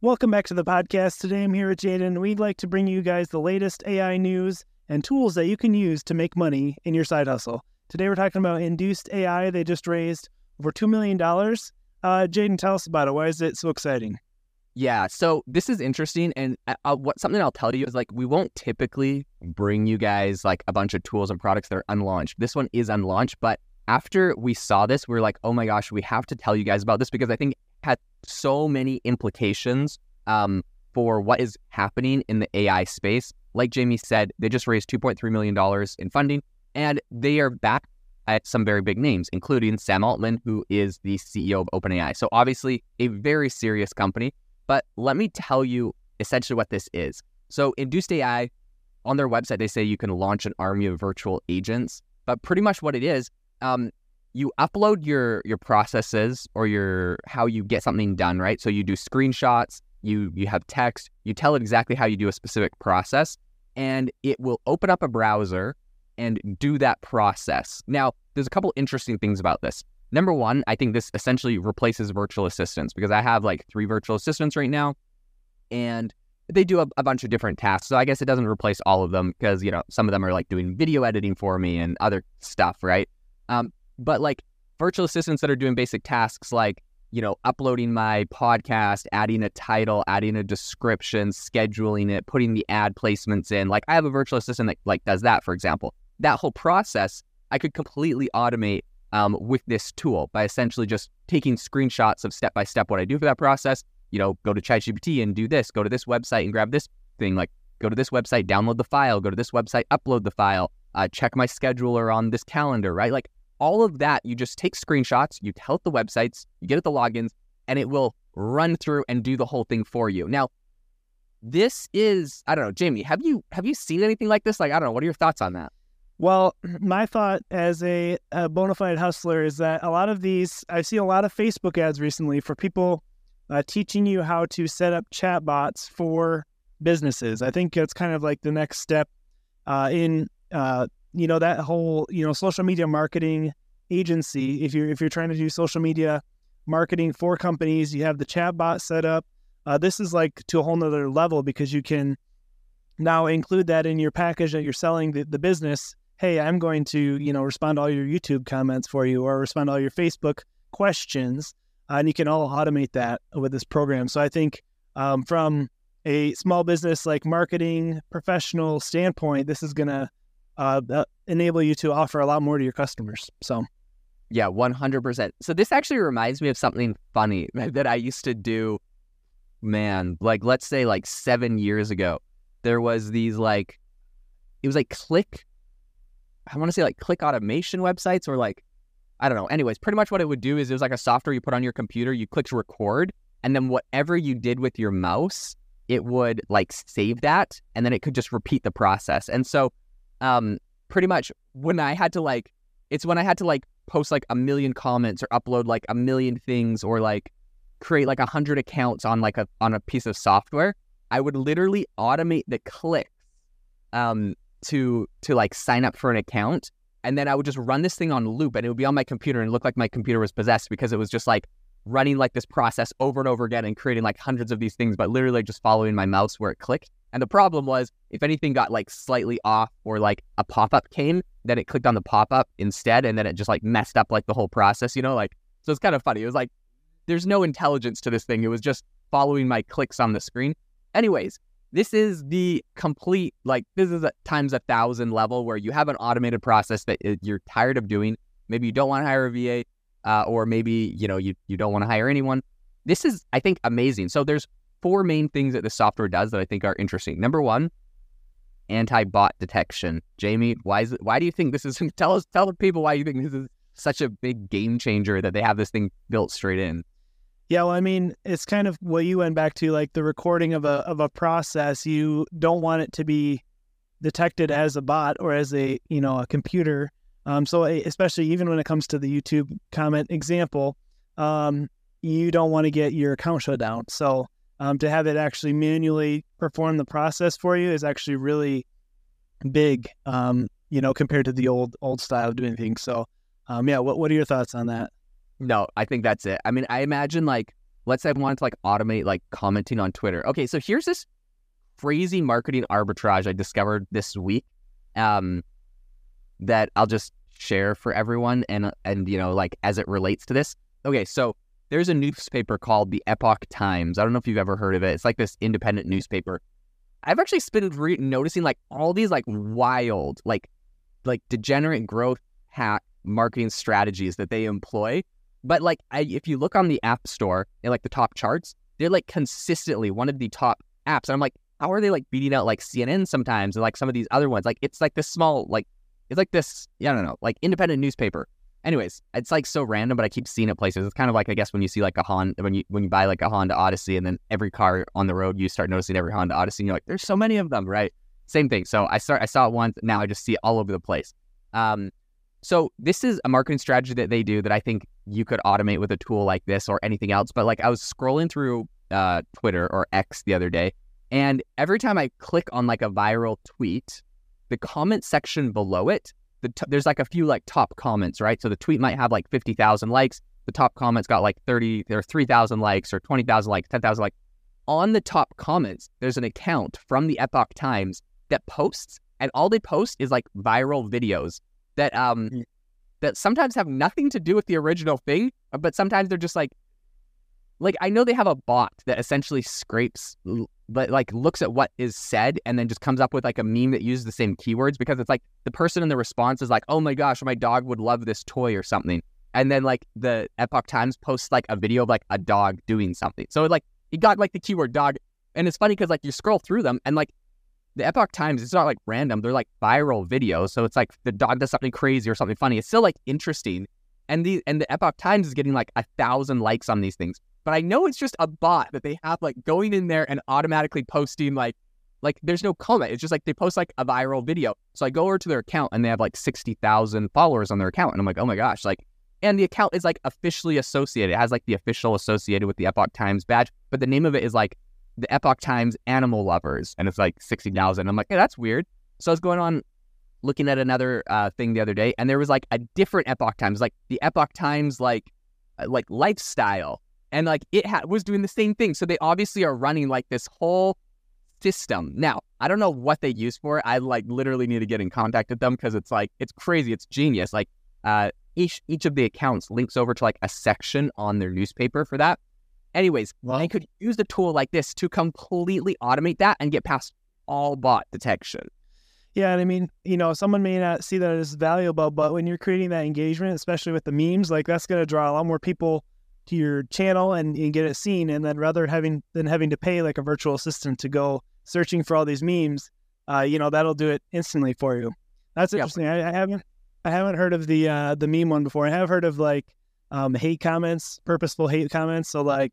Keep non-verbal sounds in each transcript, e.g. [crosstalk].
Welcome back to the podcast. Today I'm here with Jaeden. We'd like to bring you guys the latest AI news and tools that you can use to make money in your side hustle. Today we're talking about Induced AI. They just raised over $2 million. Uh, Jaeden, tell us about it. Why is it so exciting? Yeah, so this is interesting, and uh, uh, what something I'll tell you is like we won't typically bring you guys like a bunch of tools and products that are unlaunched. This one is unlaunched, but after we saw this, we are like, oh my gosh, we have to tell you guys about this because I think had so many implications um, for what is happening in the AI space. Like Jamie said, they just raised $2.3 million in funding, and they are backed at some very big names, including Sam Altman, who is the CEO of OpenAI. So obviously a very serious company. But let me tell you essentially what this is. So, Induced AI, on their website, they say you can launch an army of virtual agents. But pretty much what it is, um, you upload your your processes or your how you get something done, right? So you do screenshots, you you have text, you tell it exactly how you do a specific process, and it will open up a browser and do that process. Now, there's a couple interesting things about this. Number one, I think this essentially replaces virtual assistants because I have like three virtual assistants right now and they do a, a, bunch of different tasks. So I guess it doesn't replace all of them because, you know, some of them are like doing video editing for me and other stuff, right? Um, but like virtual assistants that are doing basic tasks like, you know, uploading my podcast, adding a title, adding a description, scheduling it, putting the ad placements in. Like I have a virtual assistant that like does that, for example. That whole process I could completely automate um, with this tool by essentially just taking screenshots of step by step what I do for that process. You know, go to ChatGPT and do this, go to this website and grab this thing, like go to this website, download the file, go to this website, upload the file, uh, check my scheduler on this calendar, right? Like all of that, you just take screenshots, you tell it the websites, you get it the logins, and it will run through and do the whole thing for you. Now, this is I don't know, Jamie. Have you have you seen anything like this? Like I don't know. What are your thoughts on that? Well, [clears throat] my thought as a, a bona fide hustler is that a lot of these, I see a lot of Facebook ads recently for people uh, teaching you how to set up chatbots for businesses. I think it's kind of like the next step uh, in, uh, you know, that whole, you know, social media marketing agency. If you're if you're trying to do social media marketing for companies, you have the chatbot set up. Uh, this is like to a whole nother level because you can now include that in your package that you're selling the, the business hey, I'm going to, you know, respond to all your YouTube comments for you or respond to all your Facebook questions. Uh, and you can all automate that with this program. So I think um, from a small business like marketing professional standpoint, this is going to uh, enable you to offer a lot more to your customers. So, yeah, 100%. So this actually reminds me of something funny [laughs] that I used to do. Man, like let's say like seven years ago, there was these like, it was like click I want to say like click automation websites or like I don't know. Anyways, pretty much what it would do is it was like a software you put on your computer, you click record, and then whatever you did with your mouse, it would like save that and then it could just repeat the process. And so um pretty much when I had to like it's when I had to like post like a million comments or upload like a million things or like create like a hundred accounts on like a on a piece of software, I would literally automate the clicks um to to like sign up for an account and then I would just run this thing on loop and it would be on my computer and look like my computer was possessed because it was just like running like this process over and over again and creating like hundreds of these things, but literally just following my mouse where it clicked. And the problem was if anything got like slightly off or like a pop up came, then it clicked on the pop up instead and then it just like messed up like the whole process, you know? Like, so it's kind of funny. It was like, there's no intelligence to this thing. It was just following my clicks on the screen. Anyways, this is the complete, like, this is a times a thousand level where you have an automated process that you're tired of doing. Maybe you don't want to hire a VA, uh, or maybe, you know, you, you don't want to hire anyone. This is, I think, amazing. So there's four main things that the software does that I think are interesting. Number one, anti-bot detection. Jamie, why is it, why do you think this is? [laughs] Tell us, tell the people why you think this is such a big game changer that they have this thing built straight in. Yeah, well, I mean, it's kind of what you went back to, like the recording of a of a process. You don't want it to be detected as a bot or as a you know a computer. Um, so especially even when it comes to the YouTube comment example, um, you don't want to get your account shut down. So um, to have it actually manually perform the process for you is actually really big. Um, you know, compared to the old old style of doing things. So, um, yeah, what what are your thoughts on that? No, I think that's it. I mean, I imagine like let's say I wanted to like automate like commenting on Twitter. Okay, so here's this crazy marketing arbitrage I discovered this week. Um, that I'll just share for everyone and and you know like as it relates to this. Okay, so there's a newspaper called the Epoch Times. I don't know if you've ever heard of it. It's like this independent newspaper. I've actually been re- noticing like all these like wild, like like degenerate growth hack marketing strategies that they employ. But like, I, if you look on the App Store in like the top charts, they're like consistently one of the top apps. And I'm like, how are they like beating out like CNN sometimes and like some of these other ones? Like, it's like this small, like, it's like this, I don't know, like independent newspaper. Anyways, it's like so random, but I keep seeing it places. It's kind of like I guess when you see like a Honda when you when you buy like a Honda Odyssey, and then every car on the road you start noticing every Honda Odyssey, and you're like, there's so many of them, right? Same thing. So I start I saw it once, now I just see it all over the place. Um, so this is a marketing strategy that they do that I think you could automate with a tool like this or anything else. But like I was scrolling through uh, Twitter or X the other day, and every time I click on like a viral tweet, the comment section below it the t- there's like a few like top comments, right? So the tweet might have like 50,000 likes. The top comments got like 30 or 3,000 likes or 20,000 likes, 10,000 likes. On the top comments, there's an account from the Epoch Times that posts, and all they post is like viral videos that um mm. that sometimes have nothing to do with the original thing, but sometimes they're just like like I know they have a bot that essentially scrapes but like looks at what is said and then just comes up with like a meme that uses the same keywords because it's like the person in the response is like, "Oh my gosh, my dog would love this toy" or something. And then like the Epoch Times posts like a video of like a dog doing something. So like it got like the keyword dog and it's funny cuz like you scroll through them and like the Epoch Times, it's not like random. They're like viral videos. So it's like the dog does something crazy or something funny. It's still like interesting. And the and the Epoch Times is getting like a thousand likes on these things but I know it's just a bot that they have like going in there and automatically posting like like there's no comment. It's just like they post like a viral video. So I go over to their account and they have like 60,000 followers on their account. And I'm like, oh my gosh, like, and the account is like officially associated. It has like the official associated with the Epoch Times badge, but the name of it is like the Epoch Times Animal Lovers. And it's like 60,000. I'm like, hey, that's weird. So I was going on looking at another uh, thing the other day and there was like a different Epoch Times, like the Epoch Times, like, uh, like lifestyle and like it ha- was doing the same thing. So they obviously are running like this whole system. Now, I don't know what they use for it. I like literally need to get in contact with them because it's like it's crazy. It's genius. Like uh, each each of the accounts links over to like a section on their newspaper for that. Anyways, well, I could use a tool like this to completely automate that and get past all bot detection. Yeah, and I mean, you know, someone may not see that as valuable, but when you're creating that engagement, especially with the memes, like that's going to draw a lot more people to your channel and, and get it seen. And then rather having than having to pay like a virtual assistant to go searching for all these memes, uh, you know, that'll do it instantly for you. That's interesting. I, I, haven't I haven't heard of the uh, the meme one before. I have heard of like um, hate comments, purposeful hate comments. So like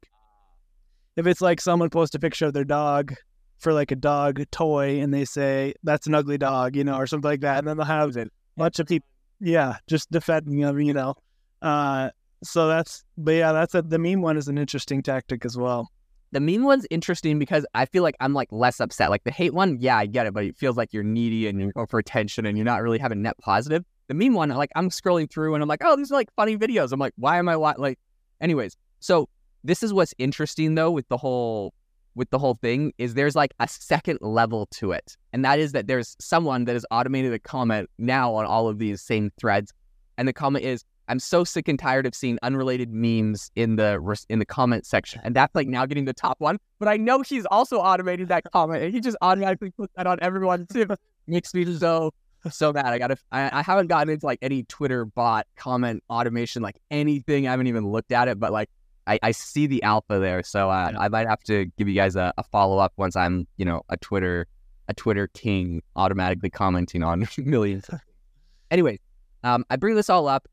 if it's like someone posts a picture of their dog for like a dog toy and they say that's an ugly dog, you know, or something like that, and then they'll have a bunch of people, yeah, just defending them, you know. Uh, so that's, but yeah, that's a, the meme one is an interesting tactic as well. The meme one's interesting because I feel like I'm like less upset. Like the hate one, yeah, I get it, but it feels like you're needy and you're going for attention and you're not really having net positive. The meme one, like I'm scrolling through and I'm like, oh, these are like funny videos. I'm like, why am I like, anyways? So this is what's interesting though with the whole with the whole thing is there's like a second level to it, and that is that there's someone that has automated a comment now on all of these same threads, and the comment is, I'm so sick and tired of seeing unrelated memes in the in the comment section, and that's like now getting the top one. But I know he's also automated that comment, and he just automatically puts that on everyone too. Makes me so so mad. I gotta. I, I haven't gotten into like any Twitter bot comment automation, like anything. I haven't even looked at it, but like I, I see the alpha there, so uh, I might have to give you guys a, a follow up once I'm you know a Twitter a Twitter king automatically commenting on [laughs] millions. [laughs] anyway, um, I bring this all up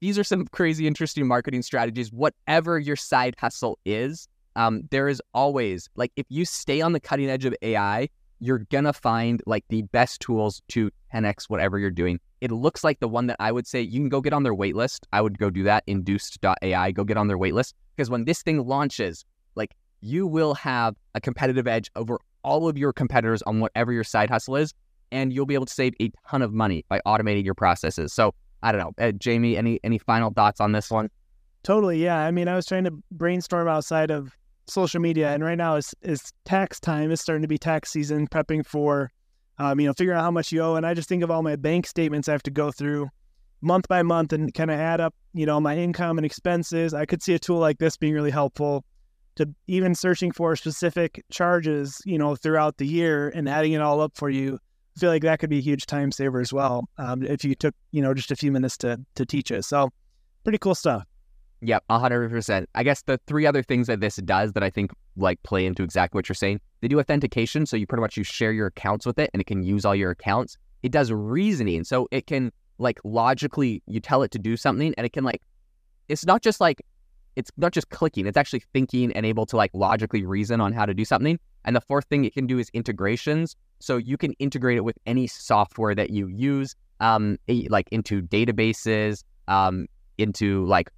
these are some crazy, interesting marketing strategies. Whatever your side hustle is, um, there is always like if you stay on the cutting edge of AI, you're gonna find like the best tools to 10x whatever you're doing. It looks like the one that I would say you can go get on their waitlist. I would go do that. Induced.ai, go get on their waitlist because when this thing launches, like you will have a competitive edge over all of your competitors on whatever your side hustle is, and you'll be able to save a ton of money by automating your processes. So I don't know, uh, Jamie. Any any final thoughts on this one? Totally. Yeah. I mean, I was trying to brainstorm outside of social media, and right now is is tax time. It's starting to be tax season, prepping for, um, you know, figuring out how much you owe. And I just think of all my bank statements I have to go through month by month and kind of add up, you know, my income and expenses. I could see a tool like this being really helpful to even searching for specific charges, you know, throughout the year and adding it all up for you. Feel like that could be a huge time saver as well um, if you took, you know, just a few minutes to to teach it. So, pretty cool stuff. Yep, hundred percent. I guess the three other things that this does that I think like play into exactly what you're saying. They do authentication, so you pretty much you share your accounts with it, and it can use all your accounts. It does reasoning, so it can like logically you tell it to do something, and it can like it's not just like it's not just clicking; it's actually thinking and able to like logically reason on how to do something. And the fourth thing it can do is integrations, so you can integrate it with any software that you use, um, like into databases, um, into like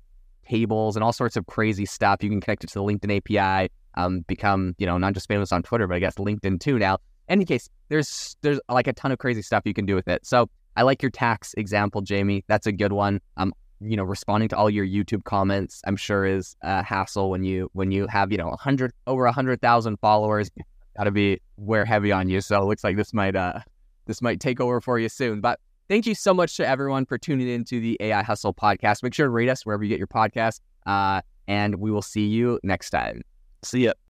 tables and all sorts of crazy stuff. You can connect it to the LinkedIn API, um, become, you know, not just famous on Twitter, but I guess LinkedIn too now. Any case, there's there's like a ton of crazy stuff you can do with it. So I like your tax example, Jamie. That's a good one. Um, you know, responding to all your YouTube comments, I'm sure is a hassle when you when you have, you know, hundred over a hundred thousand followers. Gotta be wear heavy on you. So it looks like this might uh this might take over for you soon. But Thank you so much to everyone for tuning in to the AI Hustle podcast. Make sure to rate us wherever you get your podcast. Uh, and we will see you next time. See ya.